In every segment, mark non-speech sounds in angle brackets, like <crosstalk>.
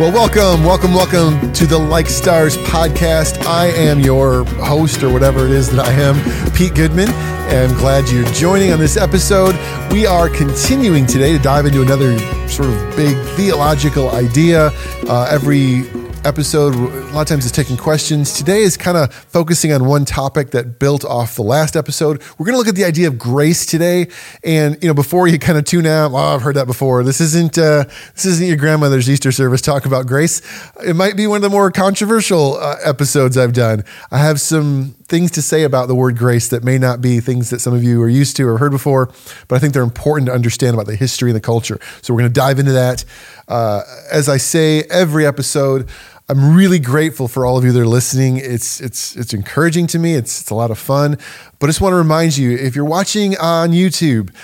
Well, welcome, welcome, welcome to the Like Stars podcast. I am your host, or whatever it is that I am, Pete Goodman. I'm glad you're joining on this episode. We are continuing today to dive into another sort of big theological idea. Uh, every episode, a lot of times it's taking questions. Today is kind of focusing on one topic that built off the last episode. We're going to look at the idea of grace today. And, you know, before you kind of tune out, oh, I've heard that before. This isn't, uh, this isn't your grandmother's Easter service talk about grace. It might be one of the more controversial uh, episodes I've done. I have some things to say about the word grace that may not be things that some of you are used to or heard before, but I think they're important to understand about the history and the culture. So we're going to dive into that. Uh, as I say every episode, I'm really grateful for all of you that are listening. It's it's it's encouraging to me. It's it's a lot of fun. But I just want to remind you, if you're watching on YouTube,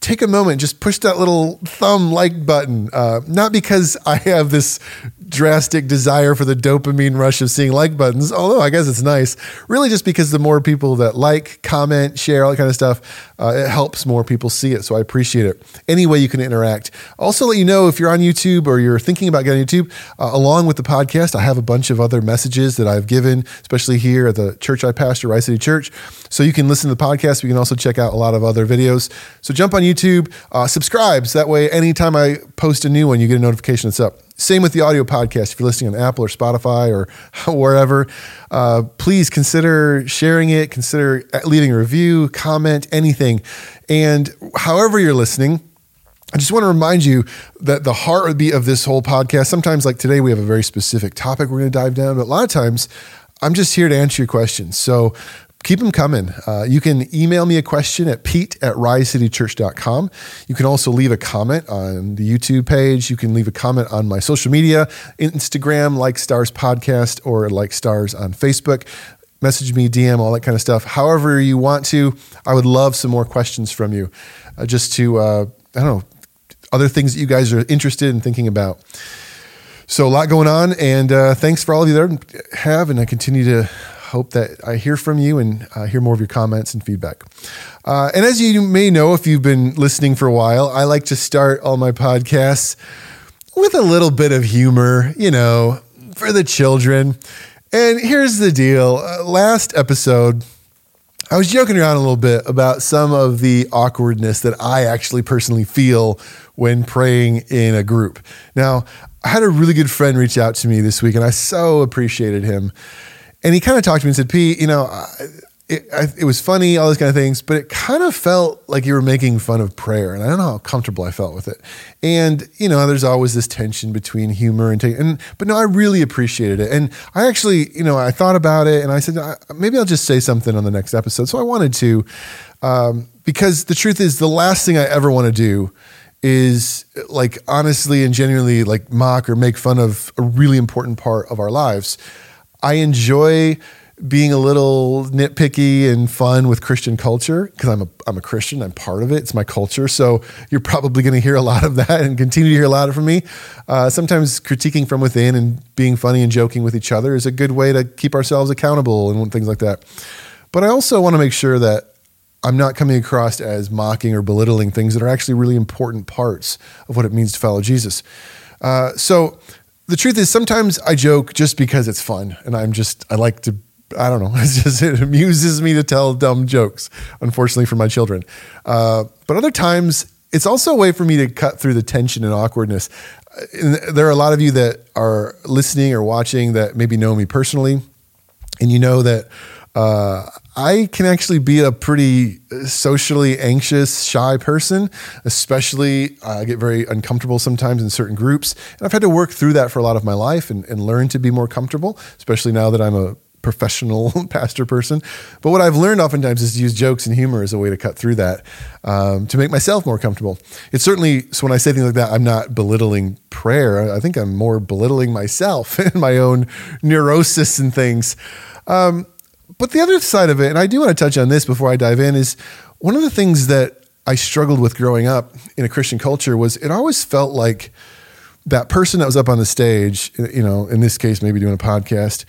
take a moment, just push that little thumb like button. Uh, not because I have this drastic desire for the dopamine rush of seeing like buttons, although I guess it's nice. Really, just because the more people that like, comment, share, all that kind of stuff, uh, it helps more people see it. So I appreciate it. Any way you can interact. Also, let you know if you're on YouTube or you're thinking about getting YouTube, uh, along with the podcast, I have a bunch of other messages that I've given, especially here at the church I pastor, Rise City Church. So you can listen to the podcast. You can also check out a lot of other videos. So jump on YouTube, uh, subscribe. So that way, anytime I post a new one, you get a notification that's up. Same with the audio podcast. If you're listening on Apple or Spotify or <laughs> wherever, uh, please consider sharing it, consider leaving a review, comment, anything. And however you're listening, I just want to remind you that the heartbeat of this whole podcast, sometimes like today, we have a very specific topic we're going to dive down, but a lot of times I'm just here to answer your questions. So keep them coming. Uh, you can email me a question at pete at risecitychurch.com. You can also leave a comment on the YouTube page. You can leave a comment on my social media, Instagram, Like Stars Podcast, or Like Stars on Facebook. Message me, DM, all that kind of stuff. However, you want to, I would love some more questions from you uh, just to, uh, I don't know, other things that you guys are interested in thinking about. So, a lot going on, and uh, thanks for all of you that have, and I continue to hope that I hear from you and uh, hear more of your comments and feedback. Uh, and as you may know, if you've been listening for a while, I like to start all my podcasts with a little bit of humor, you know, for the children. And here's the deal uh, last episode, I was joking around a little bit about some of the awkwardness that I actually personally feel when praying in a group. Now, I had a really good friend reach out to me this week, and I so appreciated him and he kind of talked to me and said, Pete, you know, it, it, was funny, all those kind of things, but it kind of felt like you were making fun of prayer. And I don't know how comfortable I felt with it. And, you know, there's always this tension between humor and, and but no, I really appreciated it. And I actually, you know, I thought about it and I said, maybe I'll just say something on the next episode. So I wanted to, um, because the truth is, the last thing I ever want to do is like honestly and genuinely like mock or make fun of a really important part of our lives. I enjoy being a little nitpicky and fun with Christian culture because I'm a I'm a Christian. I'm part of it. It's my culture. So you're probably going to hear a lot of that and continue to hear a lot of from me. Uh, sometimes critiquing from within and being funny and joking with each other is a good way to keep ourselves accountable and things like that. But I also want to make sure that I'm not coming across as mocking or belittling things that are actually really important parts of what it means to follow Jesus. Uh, so the truth is sometimes I joke just because it's fun and I'm just I like to I don't know. <laughs> It's just it amuses me to tell dumb jokes. Unfortunately for my children, uh, but other times it's also a way for me to cut through the tension and awkwardness. And there are a lot of you that are listening or watching that maybe know me personally, and you know that uh, I can actually be a pretty socially anxious, shy person, especially I get very uncomfortable sometimes in certain groups. And I've had to work through that for a lot of my life and, and learn to be more comfortable, especially now that I'm a professional <laughs> pastor person. But what I've learned oftentimes is to use jokes and humor as a way to cut through that um, to make myself more comfortable. It's certainly, so when I say things like that, I'm not belittling prayer. I think I'm more belittling myself <laughs> and my own neurosis and things. Um, but the other side of it, and I do want to touch on this before I dive in, is one of the things that I struggled with growing up in a Christian culture was it always felt like that person that was up on the stage, you know, in this case, maybe doing a podcast,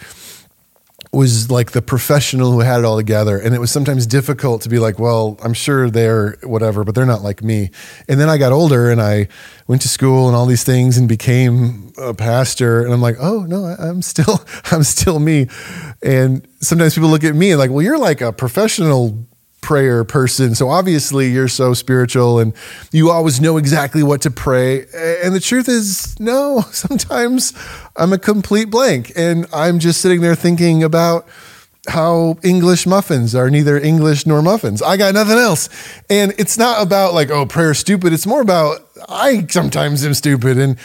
was like the professional who had it all together. And it was sometimes difficult to be like, well, I'm sure they're whatever, but they're not like me. And then I got older and I went to school and all these things and became a pastor. And I'm like, oh no, I'm still, <laughs> I'm still me. And sometimes people look at me and like, well, you're like a professional prayer person. So obviously you're so spiritual and you always know exactly what to pray. And the truth is, no, <laughs> sometimes I'm a complete blank and I'm just sitting there thinking about how English muffins are neither English nor muffins. I got nothing else. And it's not about like, oh, prayer stupid. It's more about I sometimes am stupid. And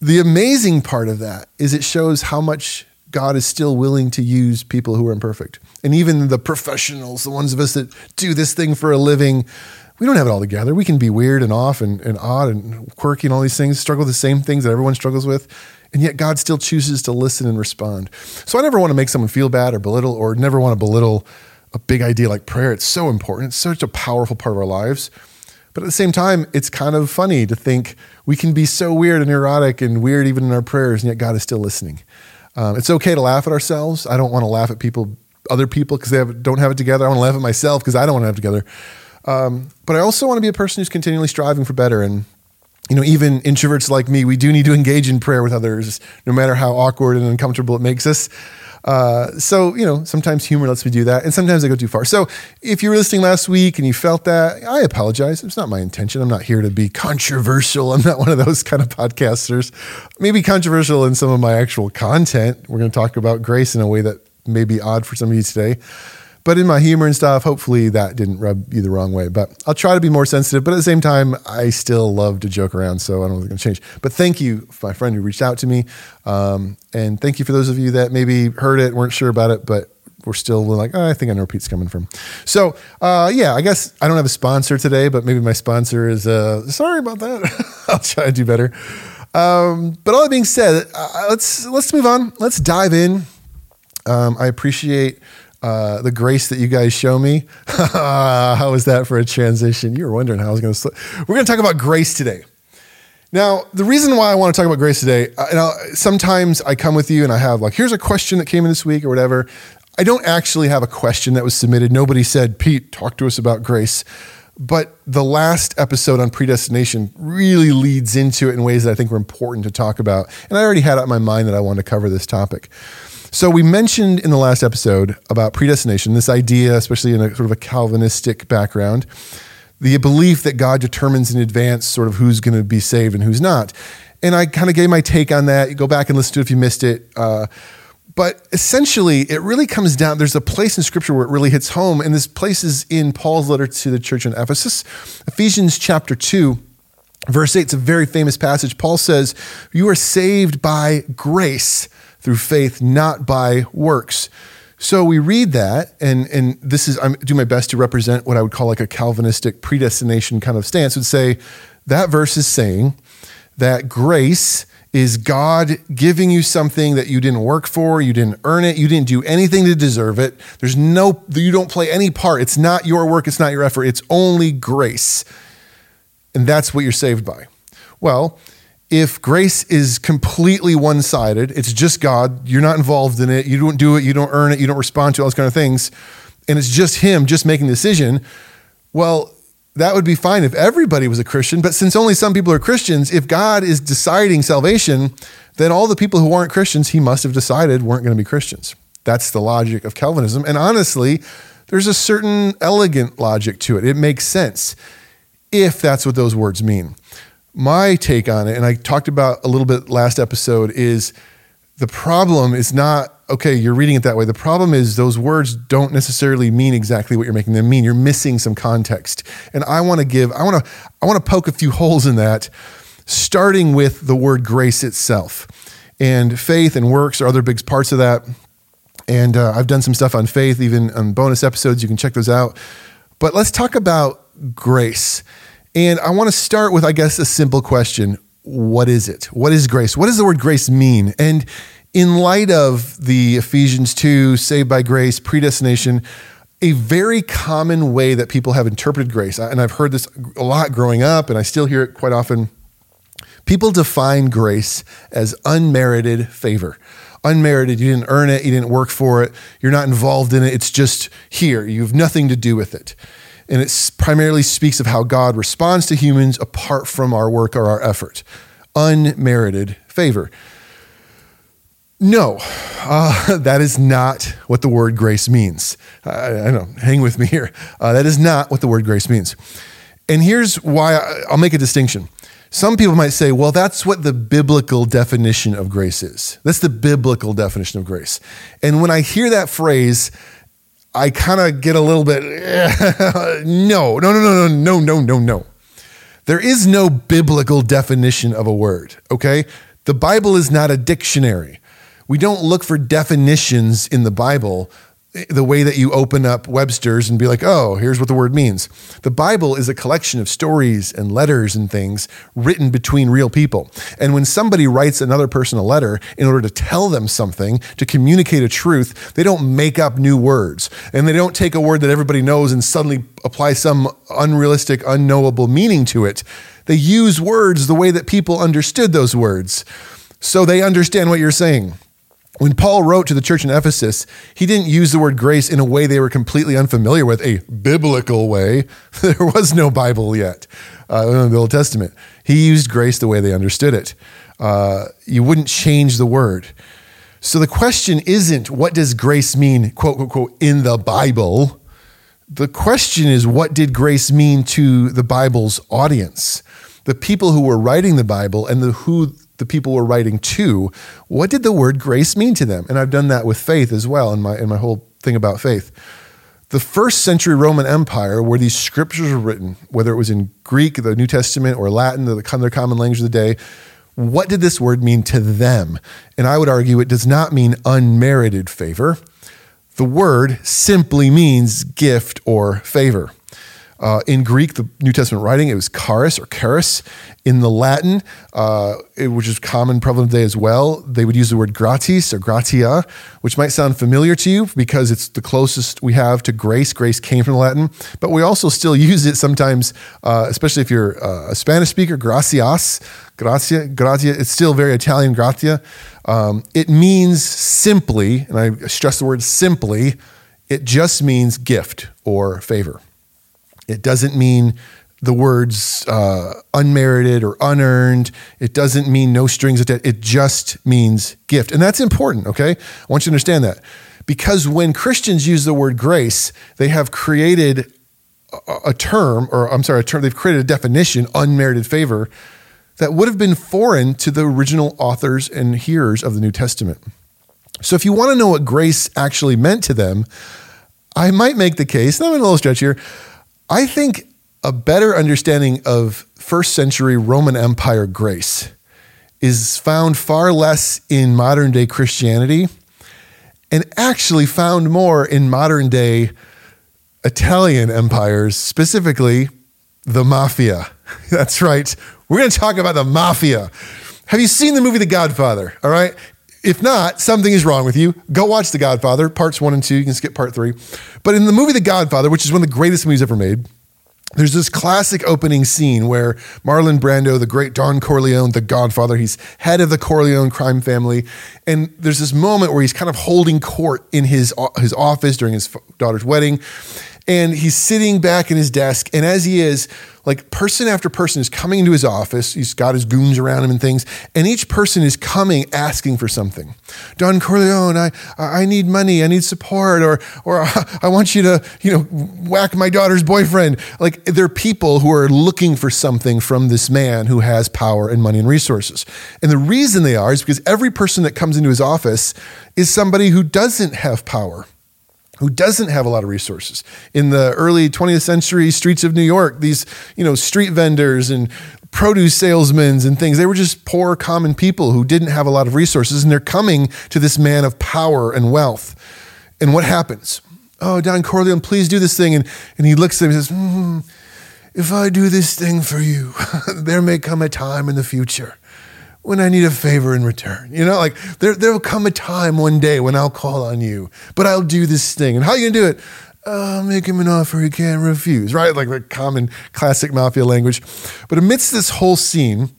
the amazing part of that is it shows how much God is still willing to use people who are imperfect. And even the professionals, the ones of us that do this thing for a living, we don't have it all together. We can be weird and off and, and odd and quirky and all these things, struggle with the same things that everyone struggles with. And yet God still chooses to listen and respond. So I never want to make someone feel bad or belittle or never want to belittle a big idea like prayer. It's so important. It's such a powerful part of our lives. But at the same time, it's kind of funny to think we can be so weird and neurotic and weird even in our prayers, and yet God is still listening. Um, it's okay to laugh at ourselves. I don't want to laugh at people, other people, because they have, don't have it together. I want to laugh at myself because I don't want to have it together. Um, but I also want to be a person who's continually striving for better. And you know, even introverts like me, we do need to engage in prayer with others, no matter how awkward and uncomfortable it makes us. Uh, so, you know, sometimes humor lets me do that, and sometimes I go too far. So, if you were listening last week and you felt that, I apologize. It's not my intention. I'm not here to be controversial. I'm not one of those kind of podcasters. Maybe controversial in some of my actual content. We're going to talk about grace in a way that may be odd for some of you today. But in my humor and stuff, hopefully that didn't rub you the wrong way. But I'll try to be more sensitive. But at the same time, I still love to joke around, so I don't think it's going to change. But thank you, my friend who reached out to me, um, and thank you for those of you that maybe heard it, weren't sure about it, but we're still like, oh, I think I know where Pete's coming from. So, uh, yeah, I guess I don't have a sponsor today, but maybe my sponsor is. Uh, sorry about that. <laughs> I'll try to do better. Um, but all that being said, uh, let's let's move on. Let's dive in. Um, I appreciate uh, the grace that you guys show me. <laughs> how was that for a transition? You were wondering how I was going to. We're going to talk about grace today. Now, the reason why I want to talk about grace today, uh, you know, sometimes I come with you and I have like, here's a question that came in this week or whatever. I don't actually have a question that was submitted. Nobody said, Pete, talk to us about grace. But the last episode on predestination really leads into it in ways that I think were important to talk about. And I already had it in my mind that I wanted to cover this topic. So we mentioned in the last episode about predestination, this idea, especially in a sort of a Calvinistic background, the belief that God determines in advance sort of who's going to be saved and who's not. And I kind of gave my take on that. You go back and listen to it if you missed it. Uh, but essentially, it really comes down. There's a place in Scripture where it really hits home, and this place is in Paul's letter to the church in Ephesus, Ephesians chapter two. Verse 8, it's a very famous passage. Paul says, You are saved by grace through faith, not by works. So we read that, and and this is I do my best to represent what I would call like a Calvinistic predestination kind of stance. Would say that verse is saying that grace is God giving you something that you didn't work for, you didn't earn it, you didn't do anything to deserve it. There's no you don't play any part. It's not your work, it's not your effort. It's only grace. And that's what you're saved by. Well, if grace is completely one sided, it's just God, you're not involved in it, you don't do it, you don't earn it, you don't respond to all those kind of things, and it's just Him just making the decision, well, that would be fine if everybody was a Christian. But since only some people are Christians, if God is deciding salvation, then all the people who aren't Christians, He must have decided weren't going to be Christians. That's the logic of Calvinism. And honestly, there's a certain elegant logic to it. It makes sense if that's what those words mean my take on it, and I talked about a little bit last episode, is the problem is not okay you're reading it that way. The problem is those words don't necessarily mean exactly what you're making them mean. You're missing some context. And i want to give i want to i want to poke a few holes in that starting with the word grace itself. And faith and works are other big parts of that. And uh, i've done some stuff on faith even on bonus episodes you can check those out. But let's talk about grace and I want to start with, I guess, a simple question What is it? What is grace? What does the word grace mean? And in light of the Ephesians 2, saved by grace, predestination, a very common way that people have interpreted grace, and I've heard this a lot growing up, and I still hear it quite often. People define grace as unmerited favor. unmerited. You didn't earn it. You didn't work for it. You're not involved in it. It's just here. You have nothing to do with it. And it primarily speaks of how God responds to humans apart from our work or our effort. Unmerited favor. No, uh, <laughs> that is not what the word grace means. I, I know, hang with me here. Uh, that is not what the word grace means. And here's why I, I'll make a distinction. Some people might say, well, that's what the biblical definition of grace is. That's the biblical definition of grace. And when I hear that phrase, I kind of get a little bit, eh, <laughs> no, no, no, no, no, no, no, no, no. There is no biblical definition of a word, okay? The Bible is not a dictionary. We don't look for definitions in the Bible the way that you open up Webster's and be like, oh, here's what the word means. The Bible is a collection of stories and letters and things written between real people. And when somebody writes another person a letter in order to tell them something, to communicate a truth, they don't make up new words. And they don't take a word that everybody knows and suddenly apply some unrealistic, unknowable meaning to it. They use words the way that people understood those words. So they understand what you're saying. When Paul wrote to the church in Ephesus, he didn't use the word grace in a way they were completely unfamiliar with, a biblical way. <laughs> There was no Bible yet uh, in the Old Testament. He used grace the way they understood it. Uh, you wouldn't change the word. So the question isn't what does grace mean, quote, quote, quote, in the Bible? The question is what did grace mean to the Bible's audience? The people who were writing the Bible and the who the people were writing to, what did the word grace mean to them? And I've done that with faith as well in my in my whole thing about faith. The first century Roman Empire, where these scriptures were written, whether it was in Greek, the New Testament, or Latin, the, their common language of the day, what did this word mean to them? And I would argue it does not mean unmerited favor. The word simply means gift or favor. Uh, in Greek, the New Testament writing, it was charis or charis. In the Latin, uh, it, which is common, prevalent today as well, they would use the word gratis or gratia, which might sound familiar to you because it's the closest we have to grace. Grace came from Latin, but we also still <laughs> use it sometimes, uh, especially if you're uh, a Spanish speaker, gracias, gracia, gratia. It's still very Italian, gratia. Um, it means simply, and I stress the word simply, it just means gift or favor. It doesn't mean the words uh, unmerited or unearned. It doesn't mean no strings attached. It just means gift. And that's important, okay? I want you to understand that. Because when Christians use the word grace, they have created a, a term, or I'm sorry, a term, they've created a definition, unmerited favor, that would have been foreign to the original authors and hearers of the New Testament. So if you want to know what grace actually meant to them, I might make the case, and I'm a little stretch here, I think a better understanding of first century Roman Empire grace is found far less in modern day Christianity and actually found more in modern day Italian empires, specifically the mafia. <laughs> That's right. We're going to talk about the mafia. Have you seen the movie The Godfather? All right. If not, something is wrong with you. Go watch The Godfather, parts one and two. You can skip part three. But in the movie The Godfather, which is one of the greatest movies ever made, there's this classic opening scene where Marlon Brando, the great Don Corleone, the godfather, he's head of the Corleone crime family. And there's this moment where he's kind of holding court in his, his office during his daughter's wedding and he's sitting back in his desk. And as he is, like person after person is coming into his office. He's got his goons around him and things. And each person is coming asking for something. Don Corleone, I, I need money. I need support. Or, or <laughs> I want you to, you know, whack my daughter's boyfriend. Like there are people who are looking for something from this man who has power and money and resources. And the reason they are is because every person that comes into his office is somebody who doesn't have power who doesn't have a lot of resources. In the early 20th century streets of New York, these, you know, street vendors and produce salesmen and things, they were just poor common people who didn't have a lot of resources and they're coming to this man of power and wealth. And what happens? Oh, Don Corleone, please do this thing. And, and he looks at him and says, mm, if I do this thing for you, <laughs> there may come a time in the future when I need a favor in return. You know, like there there'll come a time one day when I'll call on you, but I'll do this thing. And how are you gonna do it? Uh, make him an offer he can't refuse, right? Like the common classic mafia language. But amidst this whole scene,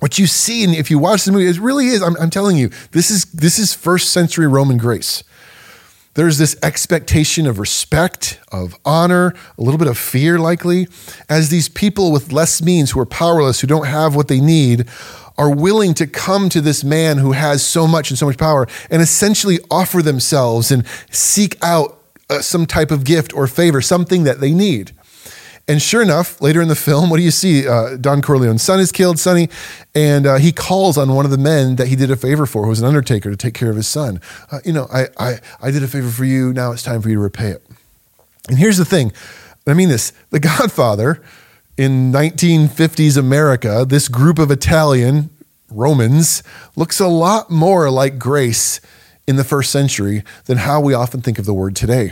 what you see, and if you watch the movie, it really is. I'm, I'm telling you, this is this is first century Roman grace. There's this expectation of respect, of honor, a little bit of fear, likely, as these people with less means, who are powerless, who don't have what they need, are willing to come to this man who has so much and so much power and essentially offer themselves and seek out uh, some type of gift or favor, something that they need. And sure enough, later in the film, what do you see? Uh, Don Corleone's son is killed, Sonny, and uh, he calls on one of the men that he did a favor for, who was an undertaker, to take care of his son. Uh, you know, I, I, I did a favor for you. Now it's time for you to repay it. And here's the thing I mean this The <laughs> Godfather in 1950s America, this group of Italian Romans looks a lot more like grace in the first century than how we often think of the word today.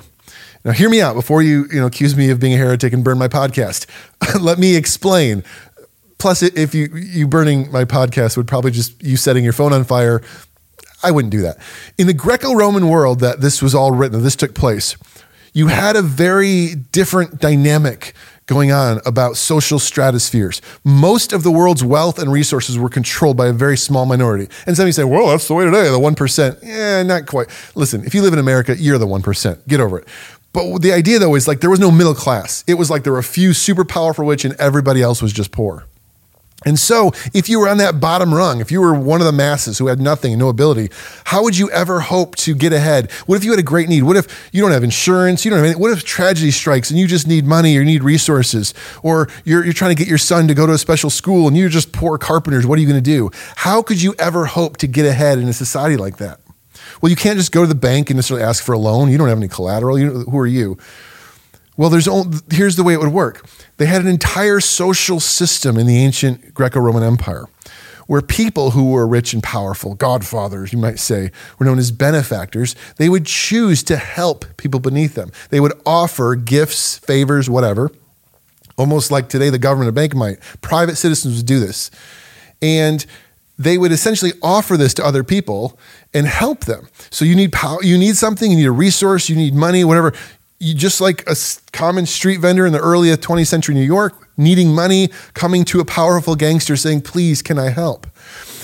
Now, hear me out before you, you know, accuse me of being a heretic and burn my podcast. <laughs> Let me explain. Plus, if you you burning my podcast would probably just you setting your phone on fire. I wouldn't do that. In the Greco-Roman world that this was all written, this took place, you had a very different dynamic going on about social stratospheres. Most of the world's wealth and resources were controlled by a very small minority. And some of you say, well, that's the way today, the 1%. Yeah, not quite. Listen, if you live in America, you're the 1%. Get over it. But the idea though is like there was no middle class. It was like there were a few super powerful rich and everybody else was just poor. And so, if you were on that bottom rung, if you were one of the masses who had nothing and no ability, how would you ever hope to get ahead? What if you had a great need? What if you don't have insurance? You don't have anything? What if tragedy strikes and you just need money or you need resources? Or you're, you're trying to get your son to go to a special school and you're just poor carpenters. What are you going to do? How could you ever hope to get ahead in a society like that? Well, you can't just go to the bank and necessarily ask for a loan. You don't have any collateral. You, who are you? Well, there's only, here's the way it would work. They had an entire social system in the ancient Greco-Roman Empire where people who were rich and powerful, godfathers, you might say, were known as benefactors. They would choose to help people beneath them. They would offer gifts, favors, whatever, almost like today the government, or bank might. Private citizens would do this. And they would essentially offer this to other people and help them. So you need power, you need something, you need a resource, you need money, whatever. You just like a common street vendor in the early 20th century New York, needing money, coming to a powerful gangster saying, "Please, can I help?"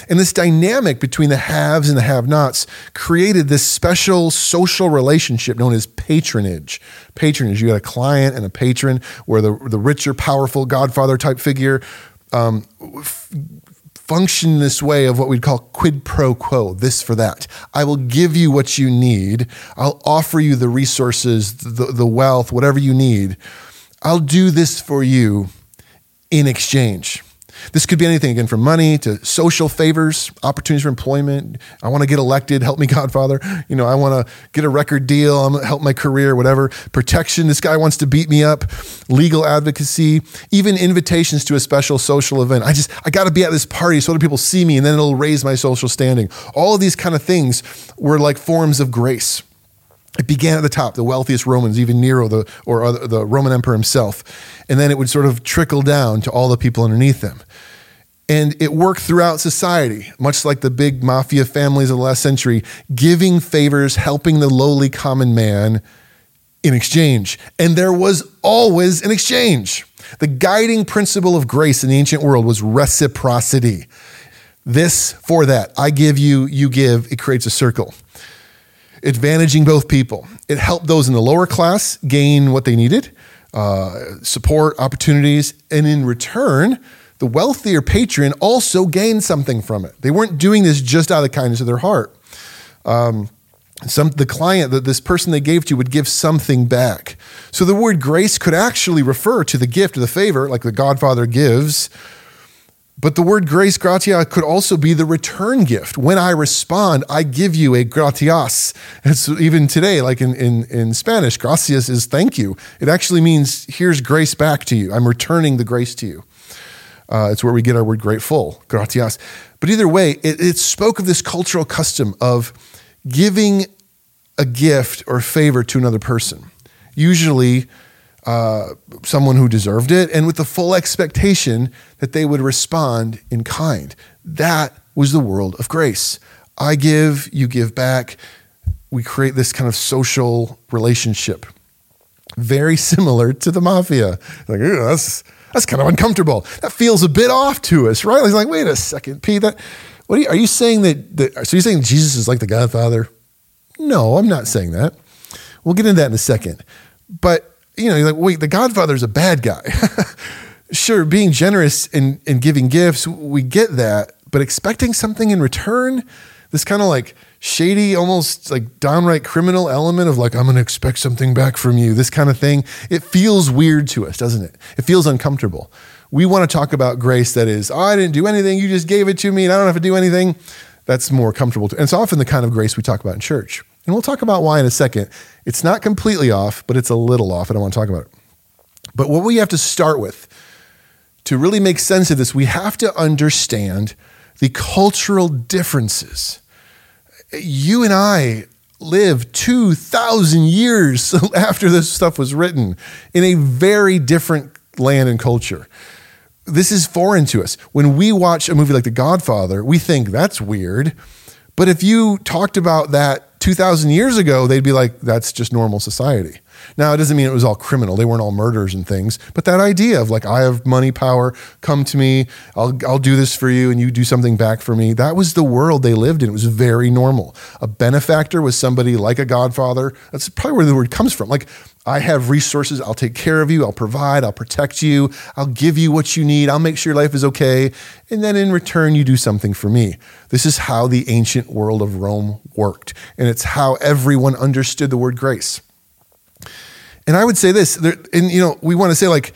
And this dynamic between the haves and the have-nots created this special social relationship known as patronage. Patronage, you got a client and a patron, where the the richer, powerful Godfather type figure um, function this way of what we'd call quid pro quo, this for that. I will give you what you need. I'll offer you the resources, the, the wealth, whatever you need. I'll do this for you in exchange. This could be anything again from money to social favors, opportunities for employment. I want to get elected, help me, <laughs> Godfather. You know, I want to get a record deal, I'm to help my career, whatever. Protection, this guy wants to beat me up, legal advocacy, even invitations to a special social event. I just, I got to be at this party so other people see me and then it'll raise my social standing. All of these kind of things were like forms of grace. It began at the top, the wealthiest Romans, even Nero, the, or other, the Roman emperor himself. And then it would sort of trickle down to all the people underneath them. And it worked throughout society, much like the big mafia families of the last century, giving favors, helping the lowly common man in exchange. And there was always an exchange. The guiding principle of grace in the ancient world was reciprocity. This for that. I give you, you give. It creates a circle advantaging both people. It helped those in the lower class gain what they needed, uh, support, opportunities, and in return, the wealthier patron also gained something from it. They weren't doing this just out of the kindness of their heart. Um, some the client that this person they gave to would give something back. So the word grace could actually refer to the gift or the favor, like the Godfather gives, but the word grace, gratia, could also be the return gift. When I respond, I give you a gratias. It's even today, like in, in, in Spanish, gracias is thank you. It actually means here's grace back to you. I'm returning the grace to you. Uh, it's where we get our word grateful, gratias. But either way, it, it spoke of this cultural custom of giving a gift or favor to another person. Usually, uh, someone who deserved it and with the full expectation that they would respond in kind. That was the world of grace. I give, you give back. We create this kind of social relationship. Very similar to the mafia. Like, that's, That's kind of uncomfortable. That feels a bit off to us, right? He's like, wait a second, Pete. That what are you, are you saying that, that? So you're saying Jesus is like the Godfather? No, I'm not saying that. We'll get into that in a second. But you know, you're like, wait, the Godfather's a bad guy. <laughs> sure, being generous and, and giving gifts, we get that, but expecting something in return, this kind of like shady, almost like downright criminal element of like, I'm going to expect something back from you, this kind of thing, it feels weird to us, doesn't it? It feels uncomfortable. We want to talk about grace that is, oh, I didn't do anything, you just gave it to me, and I don't have to do anything. That's more comfortable. To, and it's often the kind of grace we talk about in church. And we'll talk about why in a second. It's not completely off, but it's a little off, and I want to talk about it. But what we have to start with to really make sense of this, we have to understand the cultural differences. You and I live 2,000 years <laughs> after this stuff was written in a very different land and culture. This is foreign to us. When we watch a movie like The Godfather, we think that's weird. But if you talked about that 2,000 years ago, they'd be like, that's just normal society. Now, it doesn't mean it was all criminal. They weren't all murders and things. But that idea of like, I have money, power, come to me, I'll, I'll do this for you, and you do something back for me. That was the world they lived in. It was very normal. A benefactor was somebody like a godfather. That's probably where the word comes from. Like, I have resources. I'll take care of you. I'll provide. I'll protect you. I'll give you what you need. I'll make sure your life is okay. And then in return, you do something for me. This is how the ancient world of Rome worked. And it's how everyone understood the word grace. And I would say this, and you know, we want to say like,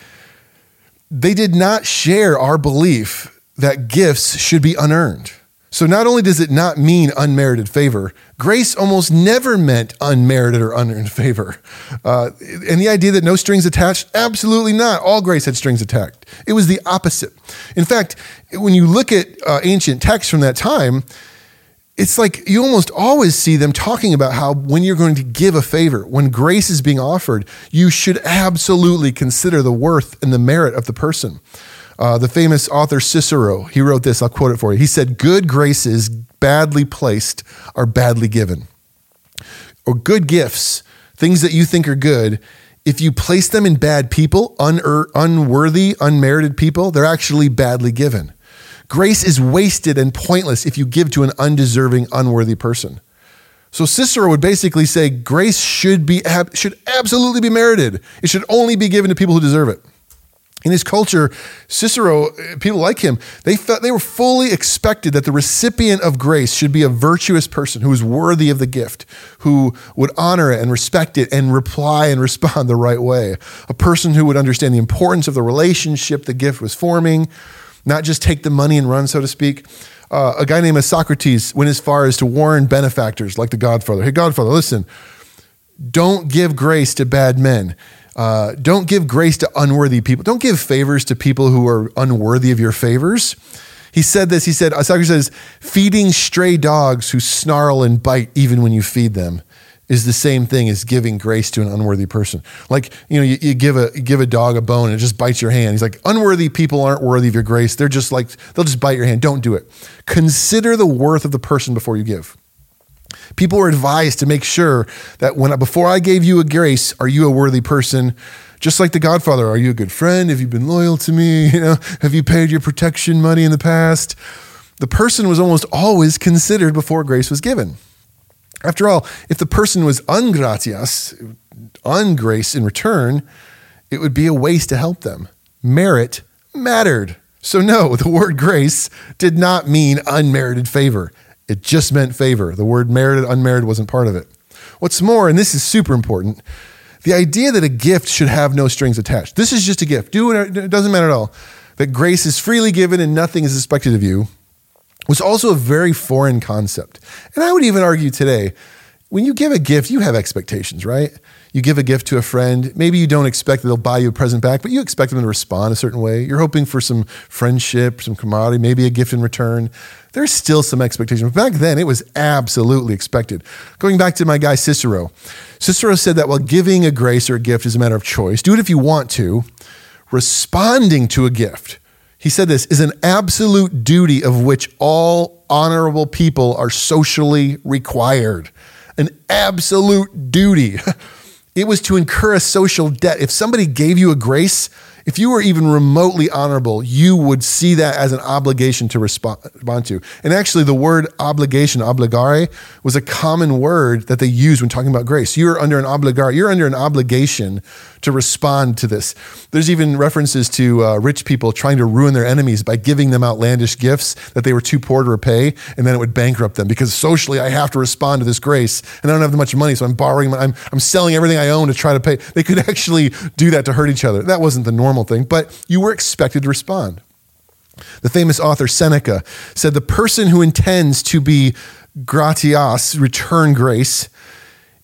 they did not share our belief that gifts should be unearned. So not only does it not mean unmerited favor, grace almost never meant unmerited or unearned favor. Uh, and the idea that no strings attached, absolutely not. All grace had strings attached. It was the opposite. In fact, when you look at uh, ancient texts from that time, it's like you almost always see them talking about how when you're going to give a favor, when grace is being offered, you should absolutely consider the worth and the merit of the person. Uh, the famous author Cicero, he wrote this, I'll quote it for you. He said, Good graces badly placed are badly given. Or good gifts, things that you think are good, if you place them in bad people, un- unworthy, unmerited people, they're actually badly given. Grace is wasted and pointless if you give to an undeserving, unworthy person. So Cicero would basically say grace should be should absolutely be merited. It should only be given to people who deserve it. In his culture, Cicero, people like him, they felt they were fully expected that the recipient of grace should be a virtuous person who is worthy of the gift, who would honor it and respect it and reply and <laughs> respond the right way. A person who would understand the importance of the relationship the gift was forming, not just take the money and run, so to speak. Uh, a guy named Socrates went as far as to warn benefactors like the Godfather. Hey, Godfather, listen, don't give grace to bad men. Uh, don't give grace to unworthy people. Don't give favors to people who are unworthy of your favors. He said this. He said, Socrates says, feeding stray dogs who snarl and bite even when you feed them is the same thing as giving grace to an unworthy person. Like, you know, you, you, give a you give a dog a bone and it just bites your hand. He's like, unworthy people aren't worthy of your grace. They're just like, they'll just bite your hand. Don't do it. Consider the worth of the person before you give. People are advised to make sure that when before I gave you a grace, are you a worthy person? Just like the Godfather, are you a good friend? Have you been loyal to me? <laughs> You know, have you paid your protection money in the past? The person was almost always considered before grace was given. After all, if the person was ungratias, ungrace in return, it would be a waste to help them. Merit mattered. So, no, <laughs> the word grace did not mean unmerited favor. It just meant favor. The word merited, unmerited wasn't part of it. What's more, and this is super important, the idea that a gift should have no strings attached. This is just a gift. Do it, it doesn't matter at all. That grace is freely given and nothing is expected of you was also a very foreign concept. And I would even argue today, when you give a gift, you have expectations, right? You give a gift to a friend. Maybe you don't expect that they'll buy you a present back, but you expect them to respond a certain way. You're hoping for some friendship, some camaraderie, maybe a gift in return. There's still some expectation. Back then, it was absolutely expected. Going back to my guy Cicero, Cicero said that while giving a grace or a gift is a matter of choice, do it if you want to. Responding to a gift, he said this is an absolute duty of which all honorable people are socially required. An absolute duty. <laughs> It was to incur a social debt. If somebody gave you a grace, if you were even remotely honorable, you would see that as an obligation to respond to. And actually, the word obligation, obligare, was a common word that they used when talking about grace. You're under an obligare, you're under an obligation to respond to this. There's even references to uh, rich people trying to ruin their enemies by giving them outlandish gifts that they were too poor to repay, and then it would bankrupt them because socially I have to respond to this grace, and I don't have much money, so I'm borrowing, I'm, I'm selling everything I own to try to pay. They could <laughs> actually do that to hurt each other. That wasn't the normal thing, but you were expected to respond. The famous author Seneca said, The person who intends to be gratias, return grace,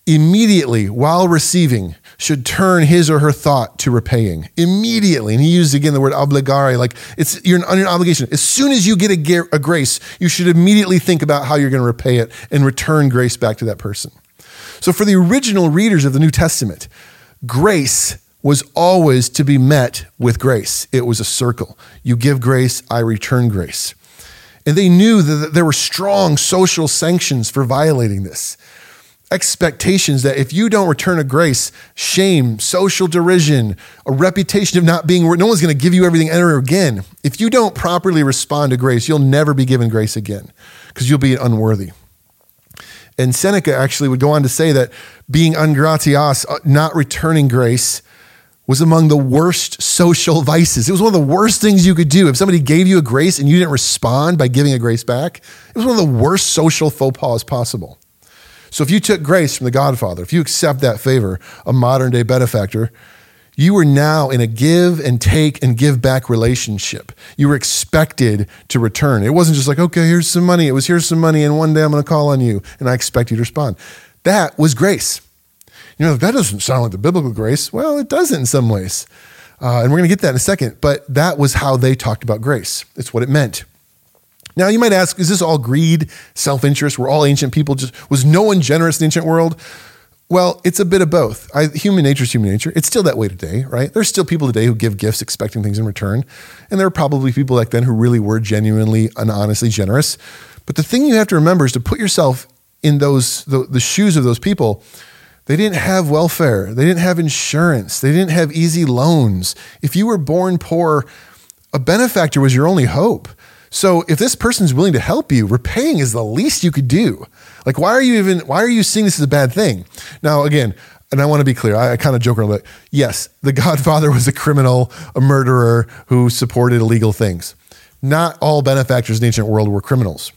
immediately while receiving should turn his or her thought to repaying immediately. And he used again the word obligare, like it's you're under an obligation. As soon as you get a, a grace, you should immediately think about how you're going to repay it and return grace back to that person. So for the original readers of the New Testament, grace was always to be met with grace. It was a circle. You give grace, I return grace. And they knew that there were strong social sanctions for violating this expectations that if you don't return a grace, shame, social derision, a reputation of not being, no one's going to give you everything ever again. If you don't properly respond to grace, you'll never be given grace again because you'll be unworthy. And Seneca actually would go on to say that being ungratias, uh, not returning grace, was among the worst social vices. It was one of the worst things you could do. If somebody gave you a grace and you didn't respond by giving a grace back, it was one of the worst social faux pas possible. So if you took grace from the Godfather, if you accept that favor, a modern day benefactor, you were now in a give and take and give back relationship. You were expected to return. It wasn't just like, okay, here's some money. It was here's some money, and one day I'm going to call on you, and I expect you to respond. That was grace. You know, that doesn't sound like the biblical grace. Well, it does in some ways. Uh, and we're going to get that in a second. But that was how they talked about grace. It's what it meant. Now you might ask, is this all greed, self-interest? Were all ancient people just was no one generous in the ancient world? Well, it's a bit of both. I, human nature is human nature. It's still that way today, right? There's still people today who give gifts expecting things in return. And there are probably people back then who really were genuinely and honestly generous. But the thing you have to remember is to put yourself in those the, the shoes of those people. They didn't have welfare. They didn't have insurance. They didn't have easy loans. If you were born poor, a benefactor was your only hope. So if this person's willing to help you, repaying is the least you could do. Like, why are you even, why are you seeing this as a bad thing? Now, again, and I want to be clear, I, I kind of joke around, but yes, the <laughs> Godfather was a criminal, a murderer who supported illegal things. Not all benefactors in the ancient world were criminals.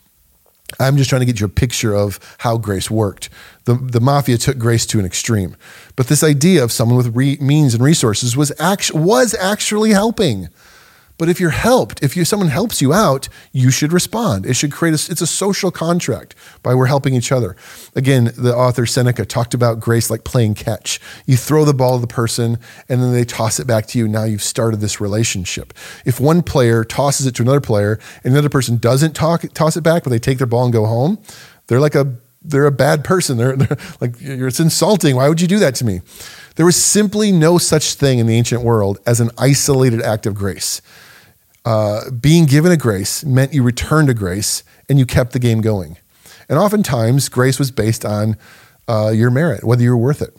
I'm just trying to get you a picture of how grace worked. The, the mafia took grace to an extreme. But this idea of someone with re, means and resources was, actu- was actually helping. But if you're helped, if you, someone helps you out, you should respond. It should create a, it's a social contract by we're helping each other. Again, the author Seneca talked about grace like playing catch. You throw the ball to the person and then they toss it back to you. Now you've started this relationship. If one player tosses it to another player and another person doesn't talk, toss it back, but they take their ball and go home, they're like a, they're a bad person. They're, they're <laughs> like, it's insulting. Why would you do that to me? There was simply no such thing in the ancient world as an isolated act of grace uh, being given a grace meant you returned a grace and you kept the game going. And oftentimes, grace was based on uh, your merit, whether you were worth it.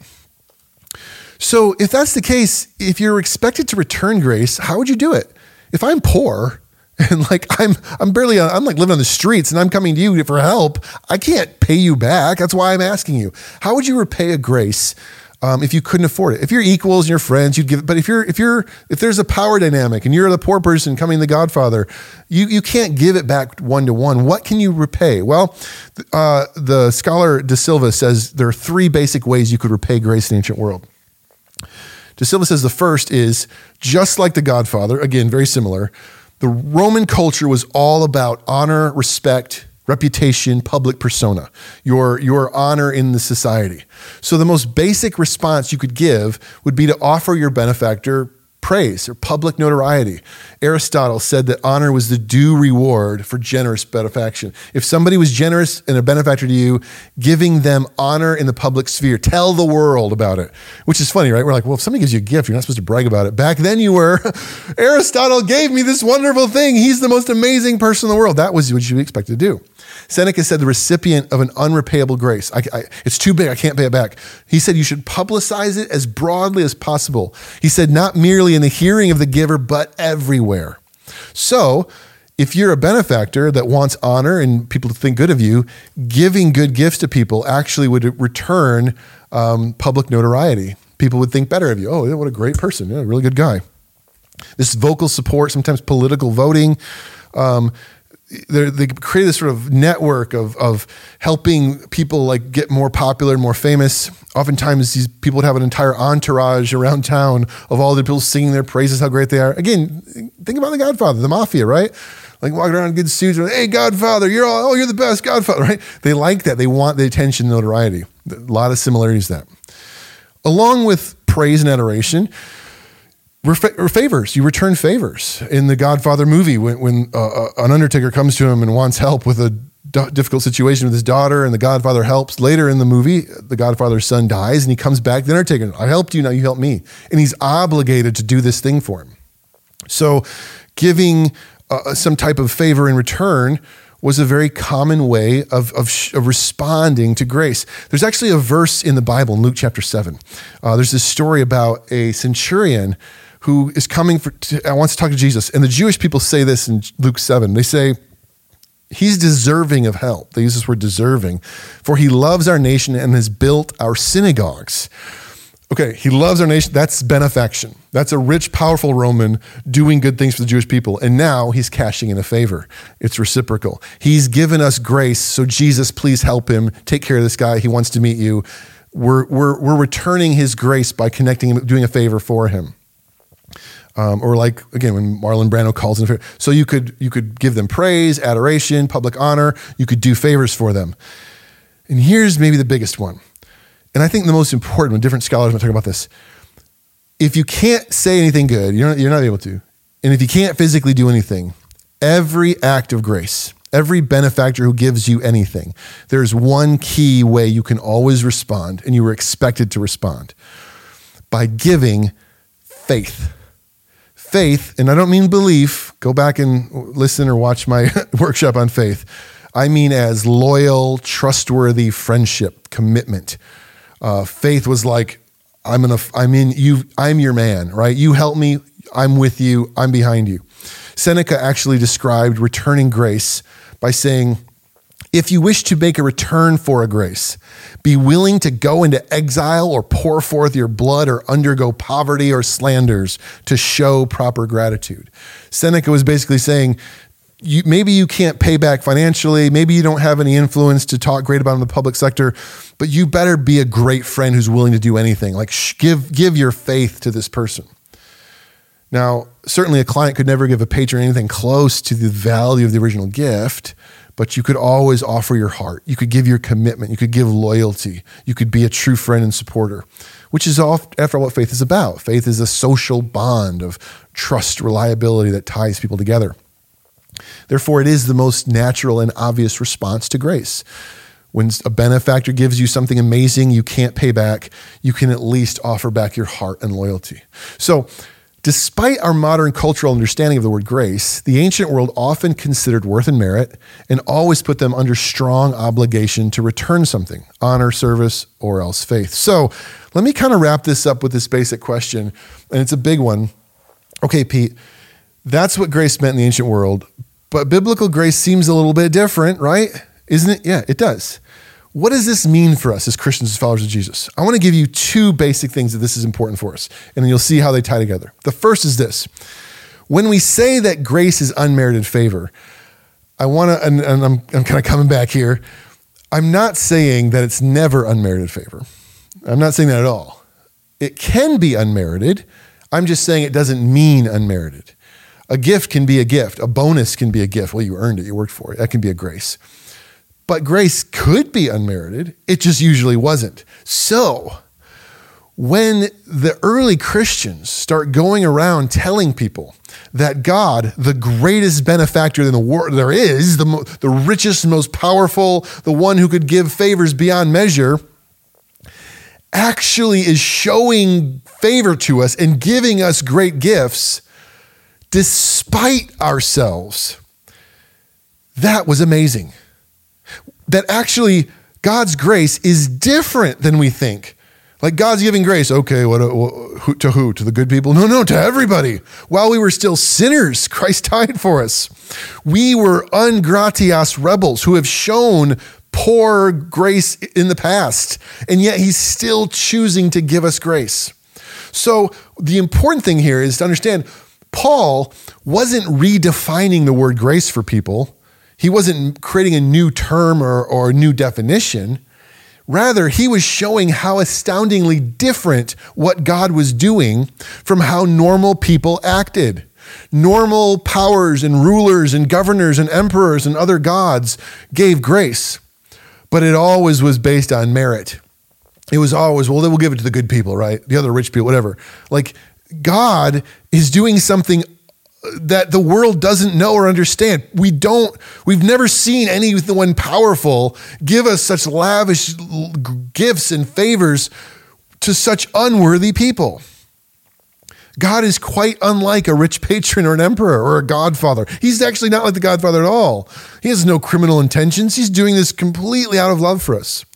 So, if that's the case, if you're expected to return grace, how would you do it? If I'm poor <laughs> and like I'm, I'm barely, I'm like living on the streets and I'm coming to you for help, I can't pay you back. That's why I'm asking you. How would you repay a grace um, if you couldn't afford it. If you're equals and you're friends, you'd give it. But if you're if you're if there's a power dynamic and you're the poor person coming the Godfather, you you can't give it back one to one. What can you repay? Well, uh, the scholar De Silva says there are three basic ways you could repay grace in the ancient world. De Silva says the first is just like the Godfather, again very similar. The Roman culture was all about honor, respect, reputation, public persona, your, your honor in the society. So the most basic response you could give would be to offer your benefactor praise or public notoriety. Aristotle said that honor was the due reward for generous benefaction. If somebody was generous and a benefactor to you, giving them honor in the public sphere, tell the world about it. Which is funny, right? We're like, well, if somebody gives you a gift, you're not supposed to brag about it. Back then you were. <laughs> Aristotle gave me this wonderful thing. He's the most amazing person in the world. That was what you expected to do. Seneca said the recipient of an unrepayable grace, I, I, it's too big, I can't pay it back. He said you should publicize it as broadly as possible. He said not merely in the hearing of the giver, but everywhere. So, if you're a benefactor that wants honor and people to think good of you, giving good gifts to people actually would return um, public notoriety. People would think better of you. Oh, what a great person. Yeah, a really good guy. This vocal support, sometimes political voting. Um, they create this sort of network of, of helping people like get more popular, and more famous. Oftentimes, these people would have an entire entourage around town of all the people singing their praises, how great they are. Again, think about the Godfather, the mafia, right? Like walking around in good suits, hey Godfather, you're all, oh, you're the best Godfather, <laughs> right? They like that. They want the attention, notoriety. A lot of similarities there. Along with praise and adoration, or favors. You return favors. In the Godfather movie, when, when uh, uh, an undertaker comes to him and wants help with a d- difficult situation with his daughter, and the Godfather helps. Later in the movie, the Godfather's son dies, and he comes back the undertaker. I helped you, now you help me, and he's obligated to do this thing for him. So, giving uh, some type of favor in return was a very common way of, of, of, responding to grace. There's actually a verse in the Bible in Luke chapter 7. Uh, there's this story about a centurion who is coming for, to, uh, wants to talk to Jesus. And the Jewish people say this in Luke 7. They say, He's deserving of help. They use this word deserving, for he loves our nation and has built our synagogues. Okay, he loves our nation. That's benefaction. That's a rich, powerful Roman doing good things for the Jewish people. And now he's cashing in a favor. It's reciprocal. He's given us grace. So, Jesus, please help him. Take care of this guy. He wants to meet you. We're, we're, we're returning his grace by connecting him, doing a favor for him. Um, or like again when Marlon Brando calls in. So you could you could give them praise, adoration, public honor. You could do favors for them. And here's maybe the biggest one, and I think the most important when different scholars are talking about this. If you can't say anything good, you're not, you're not able to, and if you can't physically do anything, every act of grace, every benefactor who gives you anything, there's one key way you can always respond, and you were expected to respond by giving faith faith, and I don't mean belief, go back and listen or watch my <laughs> workshop on faith. I mean as loyal, trustworthy friendship, commitment. Uh, faith was like, I'm gonna, I'm in you, I'm your man, right? You help me, I'm with you, I'm behind you. Seneca actually described returning grace by saying, if you wish to make a return for a grace, be willing to go into exile or pour forth your blood or undergo poverty or slanders to show proper gratitude. Seneca was basically saying, you, maybe you can't pay back financially. Maybe you don't have any influence to talk great about in the public sector, but you better be a great friend who's willing to do anything. Like sh- give, give your faith to this person. Now, certainly a client could never give a patron anything close to the value of the original gift, but you could always offer your heart. You could give your commitment. You could give loyalty. You could be a true friend and supporter, which is after all what faith is about. Faith is a social bond of trust, reliability that ties people together. Therefore, it is the most natural and obvious response to grace. When a benefactor gives you something amazing you can't pay back, you can at least offer back your heart and loyalty. So, Despite our modern cultural understanding of the word grace, the ancient world often considered worth and merit and always put them under strong obligation to return something honor, service, or else faith. So let me kind of wrap this up with this basic question, and it's a big one. Okay, Pete, that's what grace meant in the ancient world, but biblical grace seems a little bit different, right? Isn't it? Yeah, it does. What does this mean for us as Christians, as followers of Jesus? I want to give you two basic things that this is important for us, and you'll see how they tie together. The first is this when we say that grace is unmerited favor, I want to, and, and I'm, I'm kind of coming back here, I'm not saying that it's never unmerited favor. I'm not saying that at all. It can be unmerited. I'm just saying it doesn't mean unmerited. A gift can be a gift, a bonus can be a gift. Well, you earned it, you worked for it. That can be a grace. But grace could be unmerited, it just usually wasn't. So, when the early Christians start going around telling people that God, the greatest benefactor in the world there is, the, mo- the richest, most powerful, the one who could give favors beyond measure, actually is showing favor to us and giving us great gifts despite ourselves, that was amazing. That actually God's grace is different than we think. Like God's giving grace, okay, what, uh, what, to who? To the good people? No, no, to everybody. While we were still sinners, <laughs> Christ died for us. We were ungratias rebels who have shown poor grace in the past, and yet He's still choosing to give us grace. So the important thing here is to understand Paul wasn't redefining the word grace for people. He wasn't creating a new term or, or a new definition. Rather, he was showing how astoundingly different what God was doing from how normal people acted. Normal powers and rulers and governors and emperors and other gods gave grace, but it always was based on merit. It was always, well, then we'll give it to the good people, right? The other rich people, whatever. Like God is doing something that the world doesn't know or understand. We don't, we've never seen anyone powerful give us such lavish gifts and favors to such unworthy people. God is quite unlike a rich patron or an emperor or a godfather. He's actually not like the godfather at all. He has no criminal intentions. He's doing this completely out of love for us.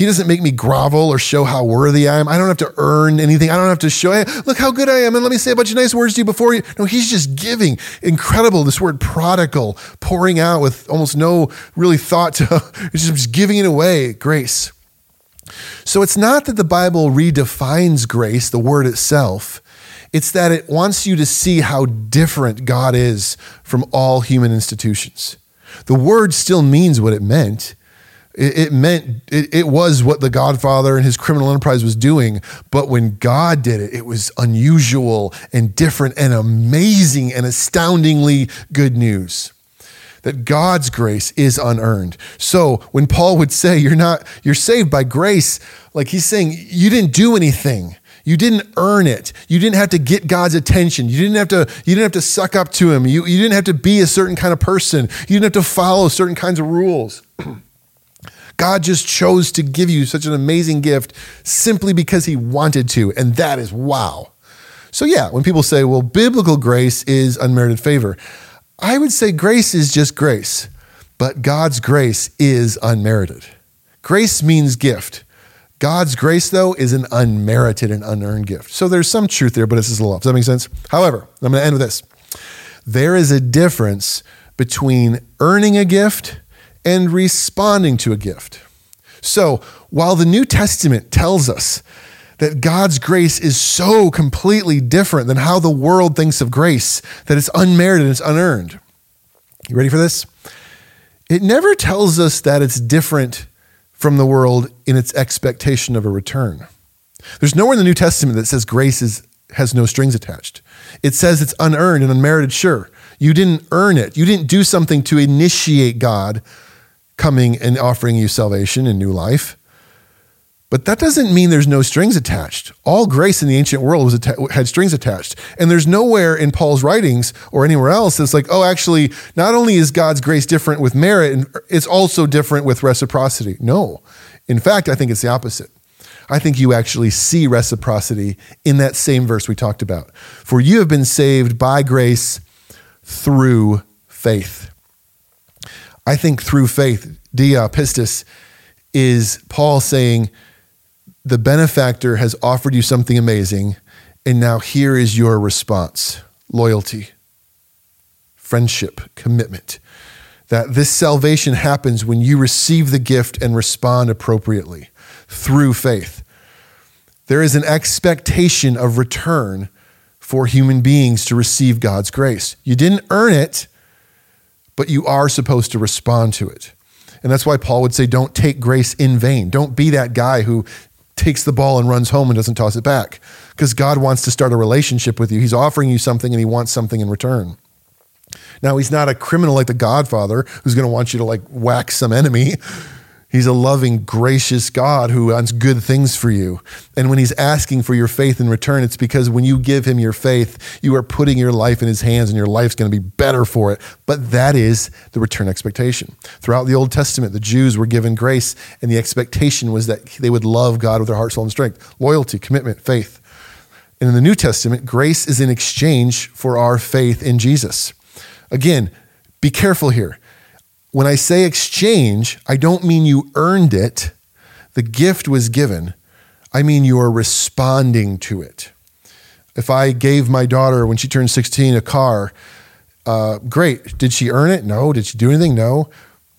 He doesn't make me grovel or show how worthy I am. I don't have to earn anything. I don't have to show, hey, look how good I am. And let me say a bunch of nice words to you before you. No, he's just giving. Incredible. This word prodigal, pouring out with almost no really thought to, <laughs> just giving it away. Grace. So it's not that the Bible redefines grace, the word itself. It's that it wants you to see how different God is from all human institutions. The word still means what it meant. It, it meant it, it was what the Godfather and his criminal enterprise was doing. But when God did it, it was unusual and different and amazing and astoundingly good news that God's grace is unearned. So when Paul would say you're not you're saved by grace, like he's saying you didn't do anything. You didn't earn it. You didn't have to get God's attention. You didn't have to you didn't have to suck up to him. You, you didn't have to be a certain kind of person. You didn't have to follow certain kinds of rules. <clears throat> God just chose to give you such an amazing gift simply because he wanted to. And that is wow. So, yeah, when people say, well, biblical grace is unmerited favor, I would say grace is just grace, but God's grace is unmerited. Grace means gift. God's grace, though, is an unmerited and unearned gift. So there's some truth there, but it's is a lot. Does that make sense? However, I'm going to end with this. There is a difference between earning a gift and responding to a gift. So, while the New Testament tells us that God's grace is so completely different than how the world thinks of grace, that it's unmerited and it's unearned. You ready for this? It never tells us that it's different from the world in its expectation of a return. There's nowhere in the New Testament that says grace is, has no strings attached. It says it's unearned and unmerited, sure. You didn't earn it. You didn't do something to initiate God coming and offering you salvation and new life. But that doesn't mean there's no strings attached. All grace in the ancient world was atta- had strings attached. And there's nowhere in Paul's writings or anywhere else that's like, oh, actually, not only is God's grace different with merit, it's also different with reciprocity. No. In fact, I think it's the opposite. I think you actually see reciprocity in that same verse we talked about. For you have been saved by grace through faith. I think through faith, dia pistis, is Paul saying, the benefactor has offered you something amazing, and now here is your response loyalty, friendship, commitment. That this salvation happens when you receive the gift and respond appropriately through faith. There is an expectation of return for human beings to receive God's grace. You didn't earn it, but you are supposed to respond to it. And that's why Paul would say, don't take grace in vain. Don't be that guy who takes the ball and runs home and doesn't toss it back. Because God wants to start a relationship with you. He's offering you something and he wants something in return. Now, he's not a criminal like the Godfather who's going to want you to like whack some enemy. He's a loving, gracious God who wants good things for you. And when he's asking for your faith in return, it's because when you give him your faith, you are putting your life in his hands and your life's going to be better for it. But that is the return expectation. Throughout the Old Testament, the Jews were given grace, and the expectation was that they would love God with their heart, soul, and strength loyalty, commitment, faith. And in the New Testament, grace is in exchange for our faith in Jesus. Again, be careful here. When I say exchange, I don't mean you earned it. The gift was given. I mean you are responding to it. If I gave my daughter, when she turned 16, a car, uh, great. Did she earn it? No. Did she do anything? No.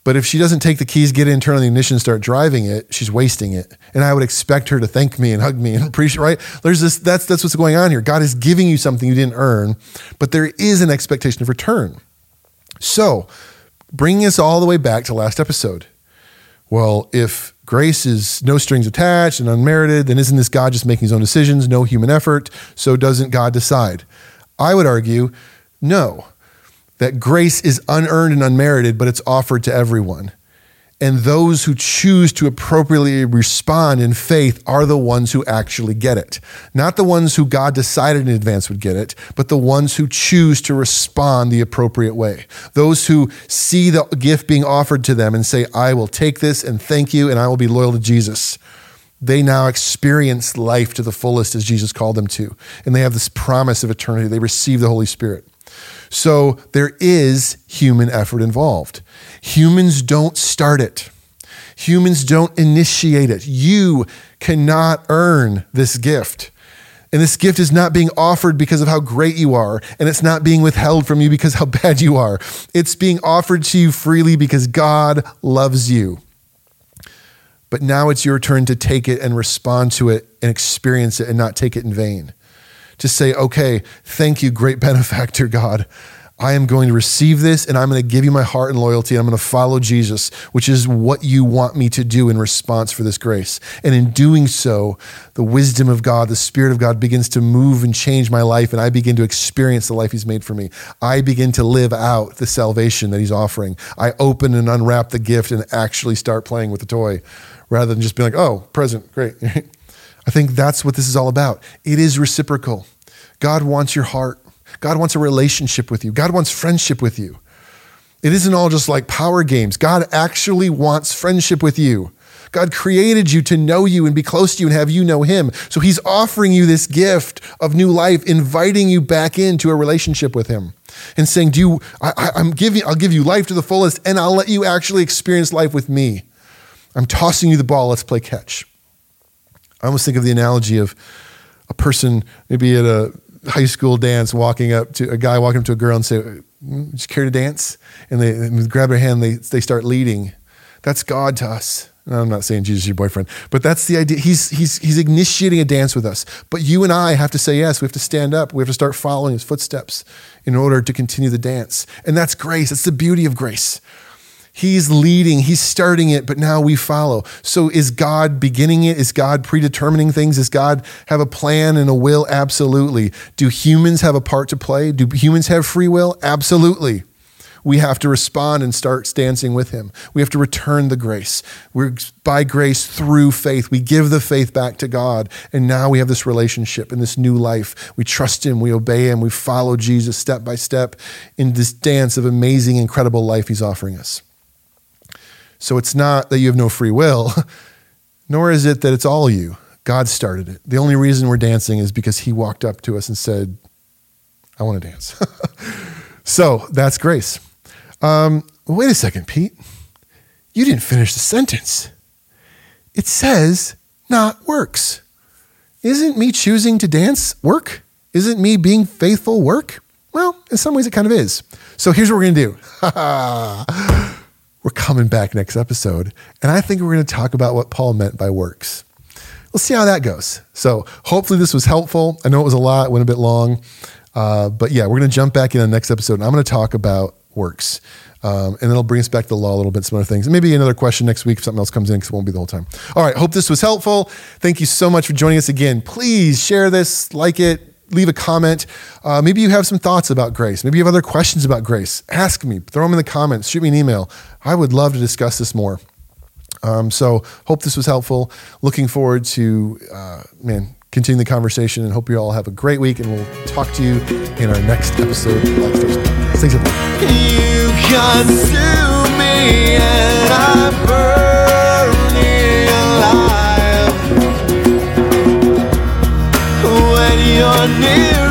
But if she doesn't take the keys, get in, turn on the ignition, start driving it, she's wasting it. And I would expect her to thank me and hug me and <laughs> appreciate. Right? There's this. That's that's what's going on here. God is giving you something you didn't earn, but there is an expectation of return. So, bringing us all the way back to last episode. Well, if grace is no strings attached and unmerited, then isn't this God just making his own decisions, no human effort? So doesn't God decide? I would argue, no that grace is unearned and unmerited, but it's offered to everyone. And those who choose to appropriately respond in faith are the ones who actually get it. Not the ones who God decided in advance would get it, but the ones who choose to respond the appropriate way. Those who see the gift being offered to them and say, I will take this and thank you, and I will be loyal to Jesus. They now experience life to the fullest as Jesus called them to. And they have this promise of eternity. They receive the Holy Spirit. So there is human effort involved. Humans don't start it. Humans don't initiate it. You cannot earn this gift. And this gift is not being offered because of how great you are, and it's not being withheld from you because how <laughs> bad you are. It's being offered to you freely because God loves you. But now it's your turn to take it and respond to it and experience it and not take it in vain to say, okay, thank you, great <laughs> benefactor God. I am going to receive this and I'm going to give you my heart and loyalty. And I'm going to follow Jesus, which is what you want me to do in response for this grace. And in doing so, the wisdom of God, the Spirit of God begins to move and change my life. And I begin to experience the life He's made for me. I begin to live out the salvation that He's offering. I open and unwrap the gift and actually start playing with the toy rather than just being like, oh, present, great. <laughs> I think that's what this is all about. It is reciprocal. God wants your heart. God wants a relationship with you. God wants friendship with you. It isn't all just like power games. God actually wants friendship with you. God created you to know you and be close to you and have you know him. So he's offering you this gift of new life, inviting you back into a relationship with him and saying, Do you, I, am giving, I'll give you life to the fullest and I'll let you actually experience life with me. I'm tossing you the ball. Let's play catch. I almost think of the analogy of a person maybe at a high school dance walking up to a guy walking up to a girl and say, mm, just care to dance? And they and grab her hand, they, they start leading. That's God to us. And I'm not saying Jesus is your boyfriend, but that's the idea. He's, he's, he's initiating a dance with us. But you and I have to say yes. We have to stand up. We have to start following his footsteps in order to continue the dance. And that's grace. That's the beauty of grace. He's leading, he's starting it, but now we follow. So is God beginning it? Is God predetermining things? Does God have a plan and a will? Absolutely. Do humans have a part to play? Do humans have free will? Absolutely. We have to respond and start dancing with him. We have to return the grace. We're by grace through faith. We give the faith back to God. And now we have this relationship and this new life. We trust him, we obey him, we follow Jesus step by step in this dance of amazing, incredible life he's offering us. So it's not that you have no free will, <laughs> nor is it that it's all you. God started it. The only reason we're dancing is because He walked up to us and said, I want to dance. <laughs> so that's grace. Um, wait a second, Pete. You didn't finish the sentence. It says, not works. Isn't me choosing to dance work? Isn't me being faithful work? Well, in some ways it kind of is. So here's what we're going to do. <laughs> we're coming back next episode. And I think we're going to talk about what Paul meant by works. We'll see how that goes. So hopefully this was helpful. I know it was a lot, went a bit long. Uh, but yeah, we're going to jump back in on the next episode and I'm going to talk about works. Um, and it'll bring us back to the law a little bit, some other things. Maybe another question next week if something else comes in because it won't be the whole time. All right. Hope this was helpful. Thank you so much for joining us again. Please share this, like it, leave a comment. Uh, maybe you have some thoughts about grace. Maybe you have other questions about grace. Ask me, throw them in the comments, shoot me an email. I would love to discuss this more. Um, so, hope this was helpful. Looking forward to, uh, man, continue the conversation and hope you all have a great week. And we'll talk to you in our next episode of Thanks, everyone. You consume me and I burn near.